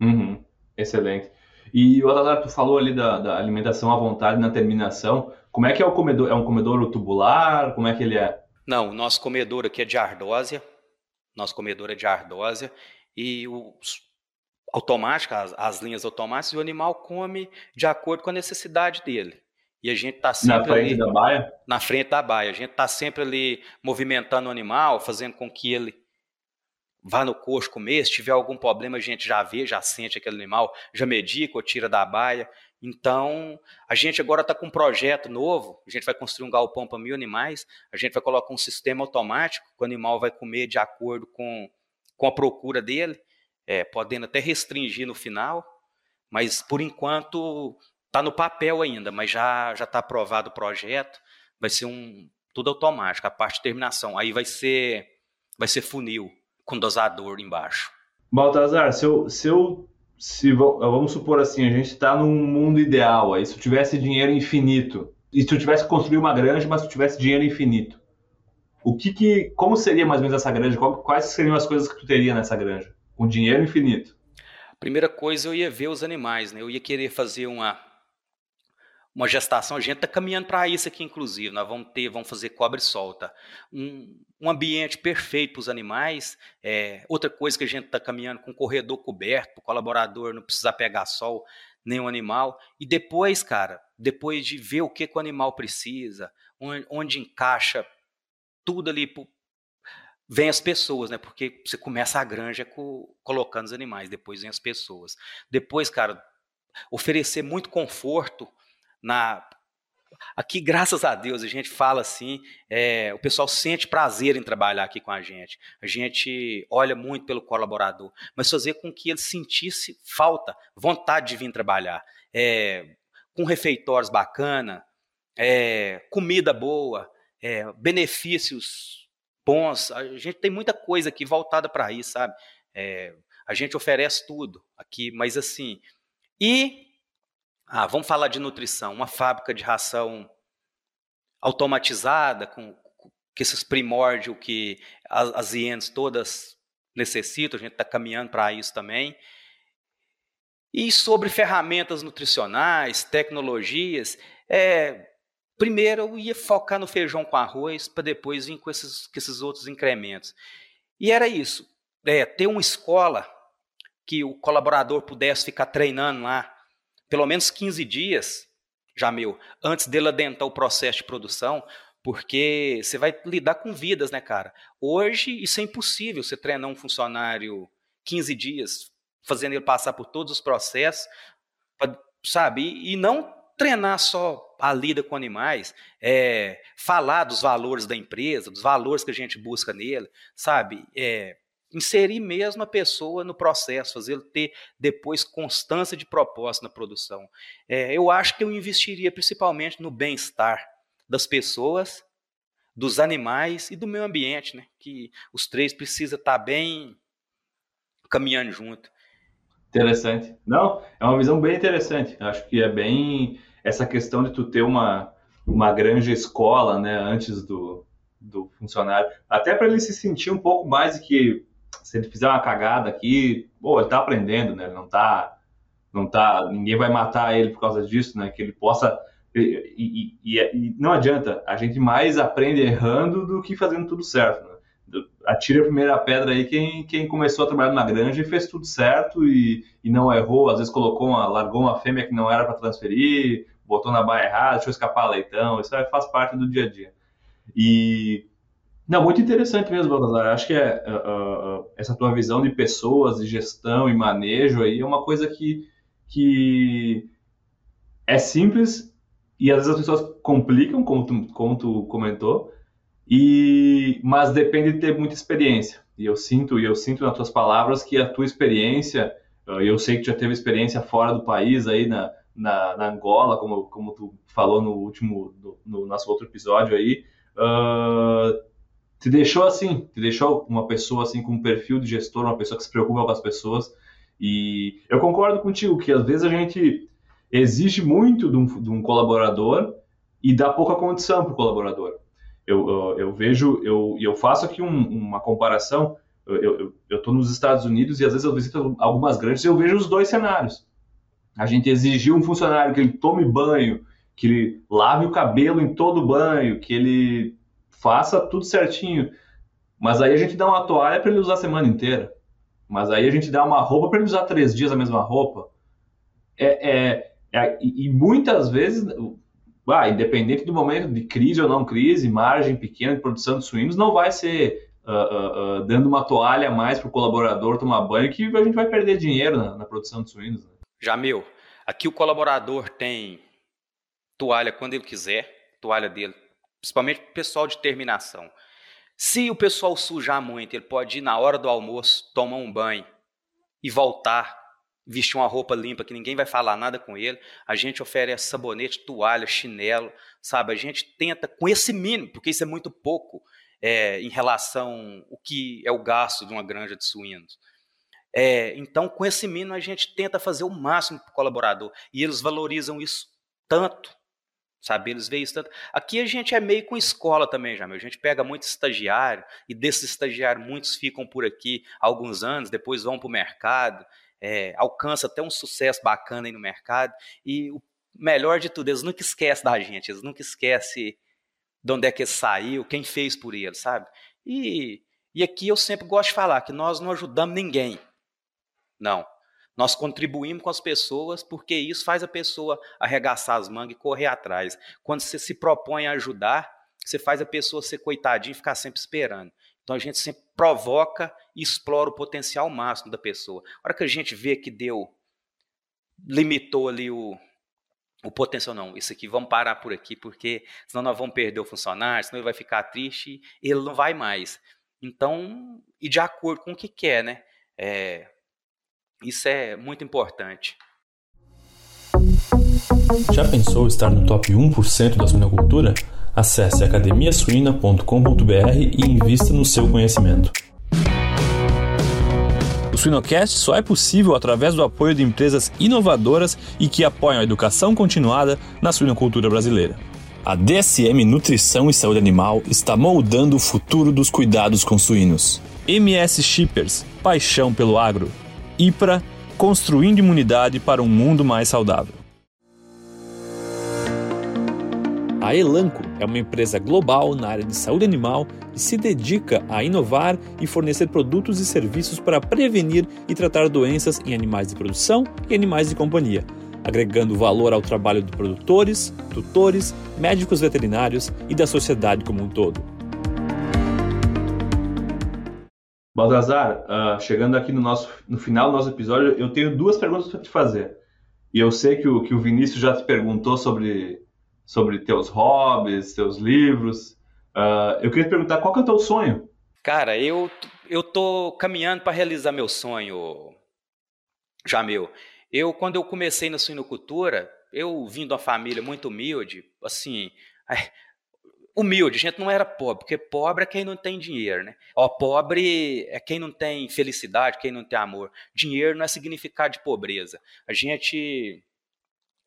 Uhum. Excelente. E o Adalar, tu falou ali da, da, alimentação à vontade na terminação. Como é que é o comedor? É um comedouro tubular? Como é que ele é? Não, o nosso comedor aqui é de ardósia. Nosso comedor é de ardósia. E o automática, as, as linhas automáticas, o animal come de acordo com a necessidade dele. E a gente está sempre na frente ali, da baia? Na frente da baia. A gente está sempre ali movimentando o animal, fazendo com que ele vá no coxo comer. Se tiver algum problema, a gente já vê, já sente aquele animal, já medica ou tira da baia. Então, a gente agora está com um projeto novo. A gente vai construir um galpão para mil animais. A gente vai colocar um sistema automático que o animal vai comer de acordo com, com a procura dele, é, podendo até restringir no final. Mas, por enquanto, Está no papel ainda, mas já já está aprovado o projeto. Vai ser um tudo automático, a parte de terminação. Aí vai ser vai ser funil com dosador embaixo. Baltazar, se eu, se eu se vamos supor assim, a gente está num mundo ideal, aí se eu tivesse dinheiro infinito, e se eu tivesse construído uma granja, mas se eu tivesse dinheiro infinito, o que que, como seria mais ou menos essa granja? Quais seriam as coisas que tu teria nessa granja? Com dinheiro infinito. Primeira coisa, eu ia ver os animais, né? Eu ia querer fazer uma uma gestação, a gente está caminhando para isso aqui, inclusive. Nós vamos ter, vamos fazer cobre solta. Um, um ambiente perfeito para os animais. É, outra coisa que a gente está caminhando com corredor coberto, para o colaborador não precisar pegar sol, o animal. E depois, cara, depois de ver o que, que o animal precisa, onde, onde encaixa tudo ali, vem as pessoas, né? Porque você começa a granja com, colocando os animais, depois vem as pessoas. Depois, cara, oferecer muito conforto na Aqui, graças a Deus, a gente fala assim, é, o pessoal sente prazer em trabalhar aqui com a gente. A gente olha muito pelo colaborador, mas fazer com que ele sentisse falta, vontade de vir trabalhar. É, com refeitórios bacana, é, comida boa, é, benefícios bons. A gente tem muita coisa aqui voltada para isso, sabe? É, a gente oferece tudo aqui, mas assim. E ah, vamos falar de nutrição, uma fábrica de ração automatizada, com, com esses primórdios que as, as hienas todas necessitam, a gente está caminhando para isso também. E sobre ferramentas nutricionais, tecnologias, é, primeiro eu ia focar no feijão com arroz, para depois vir com esses, com esses outros incrementos. E era isso, é, ter uma escola que o colaborador pudesse ficar treinando lá, pelo menos 15 dias, já meu, antes dele adentrar o processo de produção, porque você vai lidar com vidas, né, cara? Hoje isso é impossível, você treinar um funcionário 15 dias, fazendo ele passar por todos os processos, sabe? E, não treinar só a lida com animais, é, falar dos valores da empresa, dos valores que a gente busca nele, sabe? É, inserir mesmo a pessoa no processo, fazer lo ter depois constância de propósito na produção. É, eu acho que eu investiria principalmente no bem-estar das pessoas, dos animais e do meio ambiente, né? Que os três precisam estar bem caminhando junto. Interessante. Não, é uma visão bem interessante. Acho que é bem essa questão de tu ter uma, uma grande escola, né, antes do, do funcionário, até para ele se sentir um pouco mais que se ele fizer uma cagada aqui, pô, ele tá aprendendo, né? Ele não tá, não tá, ninguém vai matar ele por causa disso, né? Que ele possa e, e, e, e não adianta, a gente mais aprende errando do que fazendo tudo certo, né? Atira a primeira pedra aí quem, quem começou a trabalhar na granja e fez tudo certo e, e não errou, às vezes colocou uma, largou uma fêmea que não era para transferir, botou na baia errada, deixou escapar leitão, isso aí faz parte do dia a dia. E não, muito interessante mesmo, Baltazar. Acho que é, uh, uh, essa tua visão de pessoas, de gestão e manejo aí é uma coisa que, que é simples e às vezes as pessoas complicam, como tu, como tu comentou, e, mas depende de ter muita experiência. E eu sinto, e eu sinto nas tuas palavras que a tua experiência, eu sei que tu já teve experiência fora do país aí na, na, na Angola, como, como tu falou no último, no, no nosso outro episódio aí, uh, te deixou assim, te deixou uma pessoa assim com um perfil de gestor, uma pessoa que se preocupa com as pessoas. E eu concordo contigo que às vezes a gente exige muito de um, de um colaborador e dá pouca condição para o colaborador. Eu, eu, eu, vejo, eu, eu faço aqui um, uma comparação. Eu estou nos Estados Unidos e às vezes eu visito algumas grandes e eu vejo os dois cenários. A gente exigiu um funcionário que ele tome banho, que ele lave o cabelo em todo banho, que ele faça tudo certinho. Mas aí a gente dá uma toalha para ele usar a semana inteira. Mas aí a gente dá uma roupa para ele usar três dias a mesma roupa. É, é, é e, muitas vezes, ah, independente do momento de crise ou não crise, margem pequena de produção de suínos, não vai ser uh, uh, uh, dando uma toalha a mais para o colaborador tomar banho que a gente vai perder dinheiro na, na produção de suínos. Né? Jamil, aqui o colaborador tem toalha quando ele quiser, toalha dele, principalmente o pessoal de terminação. Se o pessoal sujar muito, ele pode ir na hora do almoço, tomar um banho e voltar, vestir uma roupa limpa que ninguém vai falar nada com ele. A gente oferece sabonete, toalha, chinelo, sabe? A gente tenta com esse mínimo, porque isso é muito pouco é, em relação ao que é o gasto de uma granja de suínos. É, então, com esse mínimo, a gente tenta fazer o máximo para o colaborador. E eles valorizam isso tanto sabe? Eles isso tanto. Aqui a gente é meio com escola também, já, meu. A gente pega muito estagiário, e desses estagiários, muitos ficam por aqui alguns anos, depois vão para o mercado, é, alcança até um sucesso bacana aí no mercado. E o melhor de tudo, eles nunca esquecem da gente, eles nunca esquecem de onde é que saiu, quem fez por eles, sabe? E, e aqui eu sempre gosto de falar que nós não ajudamos ninguém. Não. Nós contribuímos com as pessoas porque isso faz a pessoa arregaçar as mangas e correr atrás. Quando você se propõe a ajudar, você faz a pessoa ser coitadinha e ficar sempre esperando. Então a gente sempre provoca e explora o potencial máximo da pessoa. A hora que a gente vê que deu, limitou ali o, o potencial, não, isso aqui vamos parar por aqui, porque senão nós vamos perder o funcionário, senão ele vai ficar triste ele não vai mais. Então, e de acordo com o que quer, né? É, isso é muito importante. Já pensou estar no top 1% da suinocultura? Acesse academiasuina.com.br e invista no seu conhecimento. O Suinocast só é possível através do apoio de empresas inovadoras e que apoiam a educação continuada na suinocultura brasileira. A DSM Nutrição e Saúde Animal está moldando o futuro dos cuidados com suínos. MS Shippers, paixão pelo agro. IPRA, construindo imunidade para um mundo mais saudável. A Elanco é uma empresa global na área de saúde animal e se dedica a inovar e fornecer produtos e serviços para prevenir e tratar doenças em animais de produção e animais de companhia, agregando valor ao trabalho de produtores, tutores, médicos veterinários e da sociedade como um todo. Baltazar, uh, chegando aqui no, nosso, no final do nosso episódio, eu tenho duas perguntas para te fazer. E eu sei que o, que o Vinícius já te perguntou sobre, sobre teus hobbies, teus livros. Uh, eu queria te perguntar qual que é o teu sonho? Cara, eu, eu tô caminhando para realizar meu sonho, Jamil. Eu, quando eu comecei na suinocultura, eu vim de uma família muito humilde, assim, humilde, gente não era pobre, porque pobre é quem não tem dinheiro, né? Ó, pobre é quem não tem felicidade, quem não tem amor. Dinheiro não é significado de pobreza. A gente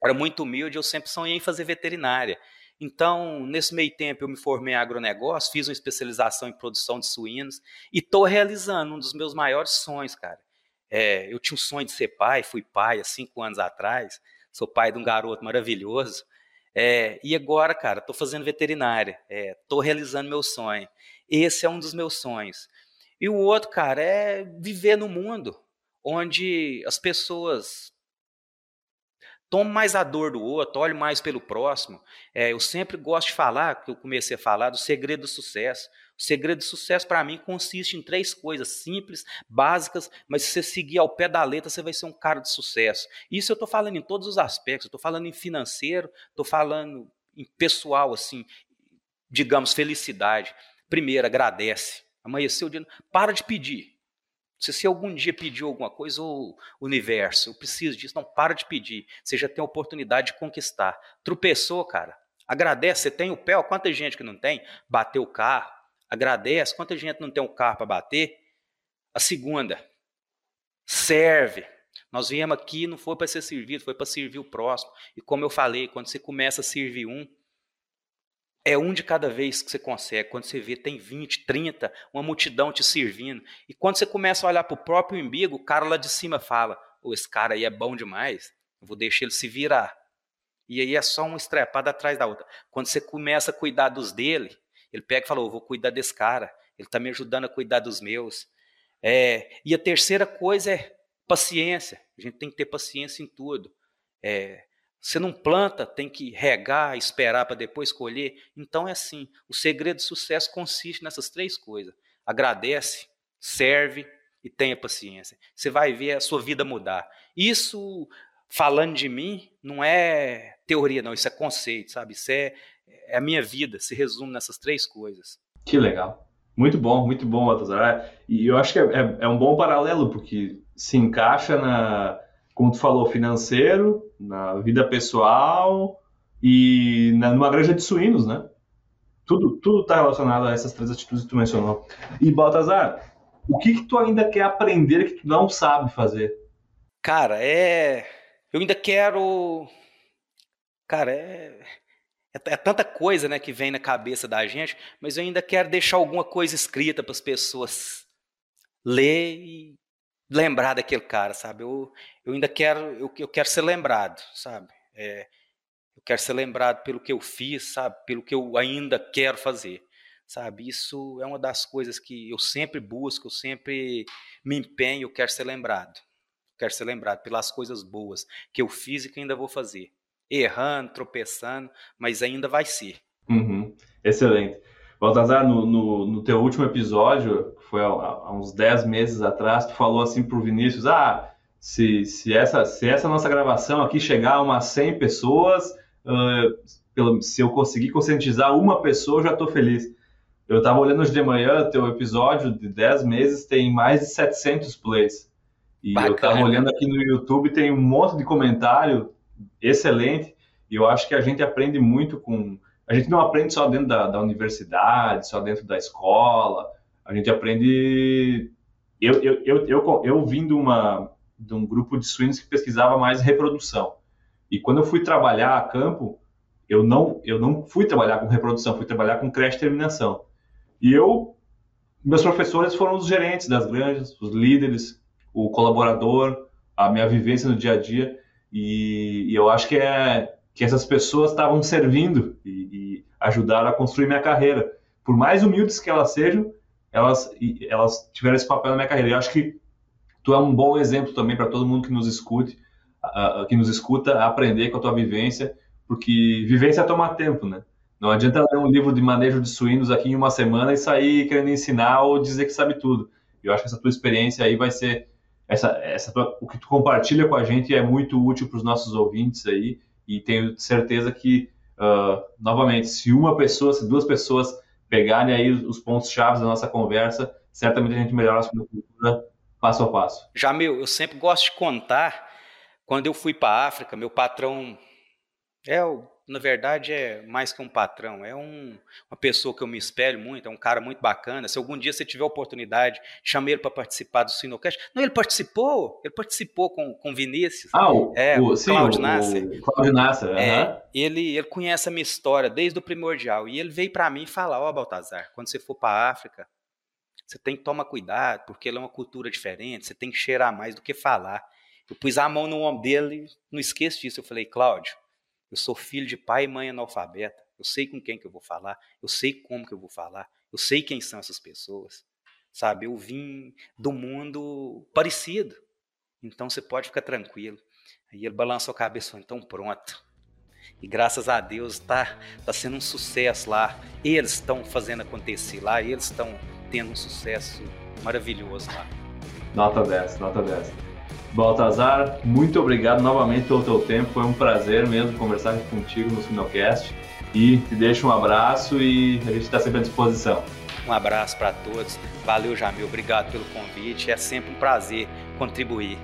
era muito humilde, eu sempre sonhei em fazer veterinária. Então, nesse meio tempo, eu me formei em agronegócio, fiz uma especialização em produção de suínos e estou realizando um dos meus maiores sonhos, cara. É, eu tinha um sonho de ser pai, fui pai há cinco anos atrás, sou pai de um garoto maravilhoso. É, e agora, cara, estou fazendo veterinária, estou é, realizando meu sonho. Esse é um dos meus sonhos. E o outro, cara, é viver no mundo onde as pessoas tomam mais a dor do outro, olhem mais pelo próximo. É, eu sempre gosto de falar, que eu comecei a falar, do segredo do sucesso. O segredo de sucesso para mim consiste em três coisas simples, básicas, mas se você seguir ao pé da letra, você vai ser um cara de sucesso. Isso eu estou falando em todos os aspectos. Estou falando em financeiro, estou falando em pessoal, assim, digamos, felicidade. Primeiro, agradece. Amanheceu o dia, para de pedir. Se você algum dia pediu alguma coisa, ou universo, eu preciso disso, não, para de pedir. Você já tem a oportunidade de conquistar. Tropeçou, cara, agradece. Você tem o pé, quanta gente que não tem? Bateu o carro, agradece. Quanta gente não tem um carro para bater? A segunda, serve. Nós viemos aqui não foi para ser servido, foi para servir o próximo. E como eu falei, quando você começa a servir um, é um de cada vez que você consegue. Quando você vê, tem 20, 30, uma multidão te servindo. E quando você começa a olhar para o próprio umbigo, o cara lá de cima fala: oh, esse cara aí é bom demais, eu vou deixar ele se virar. E aí é só uma estrepada atrás da outra. Quando você começa a cuidar dos dele, ele pega e fala: Eu vou cuidar desse cara, ele está me ajudando a cuidar dos meus. É, e a terceira coisa é paciência. A gente tem que ter paciência em tudo. É, Você não planta, tem que regar, esperar para depois colher. Então é assim. O segredo do sucesso consiste nessas três coisas: agradece, serve e tenha paciência. Você vai ver a sua vida mudar. Isso, falando de mim, não é teoria, não. Isso é conceito, sabe? Isso é, é a minha vida. Se resume nessas três coisas. Que legal. Muito bom, muito bom, Baltazar. E eu acho que é, é, é um bom paralelo, porque se encaixa na, como tu falou, financeiro, na vida pessoal e na, numa granja de suínos, né? Tudo tudo está relacionado a essas três atitudes que tu mencionou. E Baltazar, o que que tu ainda quer aprender que tu não sabe fazer? Cara, é, eu ainda quero, cara, é é, é tanta coisa, né, que vem na cabeça da gente, mas eu ainda quero deixar alguma coisa escrita para as pessoas ler e lembrar daquele cara, sabe? Eu, eu ainda quero, eu, eu quero ser lembrado, sabe? É, eu quero ser lembrado pelo que eu fiz, sabe? Pelo que eu ainda quero fazer, sabe? Isso é uma das coisas que eu sempre busco, eu sempre me empenho, eu quero ser lembrado. Quero ser lembrado pelas coisas boas que eu fiz e que ainda vou fazer. Errando, tropeçando, mas ainda vai ser. Uhum. Excelente. Baltazar, no, no, no, teu último episódio, que foi há, há, uns 10 meses atrás, tu falou assim pro Vinícius, ah, se, se, essa, se essa nossa gravação aqui chegar a umas 100 pessoas, uh, pelo, se eu conseguir conscientizar uma pessoa, eu já estou feliz. Eu estava olhando hoje de manhã, teu episódio de 10 meses tem mais de 700 plays. E Bacana. eu estava olhando aqui no YouTube, tem um monte de comentário excelente, e eu acho que a gente aprende muito com a gente não aprende só dentro da, da universidade, só dentro da escola, a gente aprende. Eu, eu, eu, eu, eu vim de, uma, de um grupo de suínos que pesquisava mais reprodução. E quando eu fui trabalhar a campo, eu não, eu não fui trabalhar com reprodução, fui trabalhar com creche terminação. E eu, meus professores foram os gerentes das granjas, os líderes, o colaborador, a minha vivência no dia a dia. E, e eu acho que é que essas pessoas estavam servindo e, e, ajudaram a construir minha carreira. Por mais humildes que elas sejam, elas, elas tiveram esse papel na minha carreira. Eu acho que tu é um bom exemplo também para todo mundo que nos escute, que nos escuta, aprender com a tua vivência, porque vivência toma tempo, né? Não adianta ler um livro de manejo de suínos aqui em uma semana e sair querendo ensinar ou dizer que sabe tudo. Eu acho que essa tua experiência aí vai ser essa, essa tua, o que tu compartilha com a gente é muito útil para os nossos ouvintes aí e tenho certeza que, uh, novamente, se uma pessoa, se duas pessoas pegarem aí os pontos chaves da nossa conversa, certamente a gente melhora a sua cultura passo a passo. Jamil, eu sempre gosto de contar, quando eu fui para a África, meu patrão é o na verdade é mais que um patrão, é um, uma pessoa que eu me espelho muito, é um cara muito bacana. Se algum dia você tiver oportunidade, chame ele para participar do Sinocast. Não, ele participou, ele participou com, com Vinícius. Ah, o, é, o, sim, Cláudio Nasser. Cláudio Nasser, é, ele, ele conhece a minha história desde o primordial, e ele veio para mim falar, ó oh, Baltazar, quando você for para a África, você tem que tomar cuidado, porque ele é uma cultura diferente, você tem que cheirar mais do que falar. Eu pus a mão no ombro dele, não esqueço disso, eu falei, Cláudio, eu sou filho de pai e mãe analfabeta. Eu sei com quem que eu vou falar. Eu sei como que eu vou falar. Eu sei quem são essas pessoas. Sabe? Eu vim do mundo parecido. Então você pode ficar tranquilo. Aí ele balançou a cabeça então pronto. E graças a Deus está tá sendo um sucesso lá. Eles estão fazendo acontecer lá. Eles estão tendo um sucesso maravilhoso lá. Nota 10, nota 10. Baltazar, muito obrigado novamente pelo teu tempo. Foi um prazer mesmo conversar contigo no Sinocast. E te deixo um abraço e a gente está sempre à disposição. Um abraço para todos. Valeu, Jamil. Obrigado pelo convite. É sempre um prazer contribuir.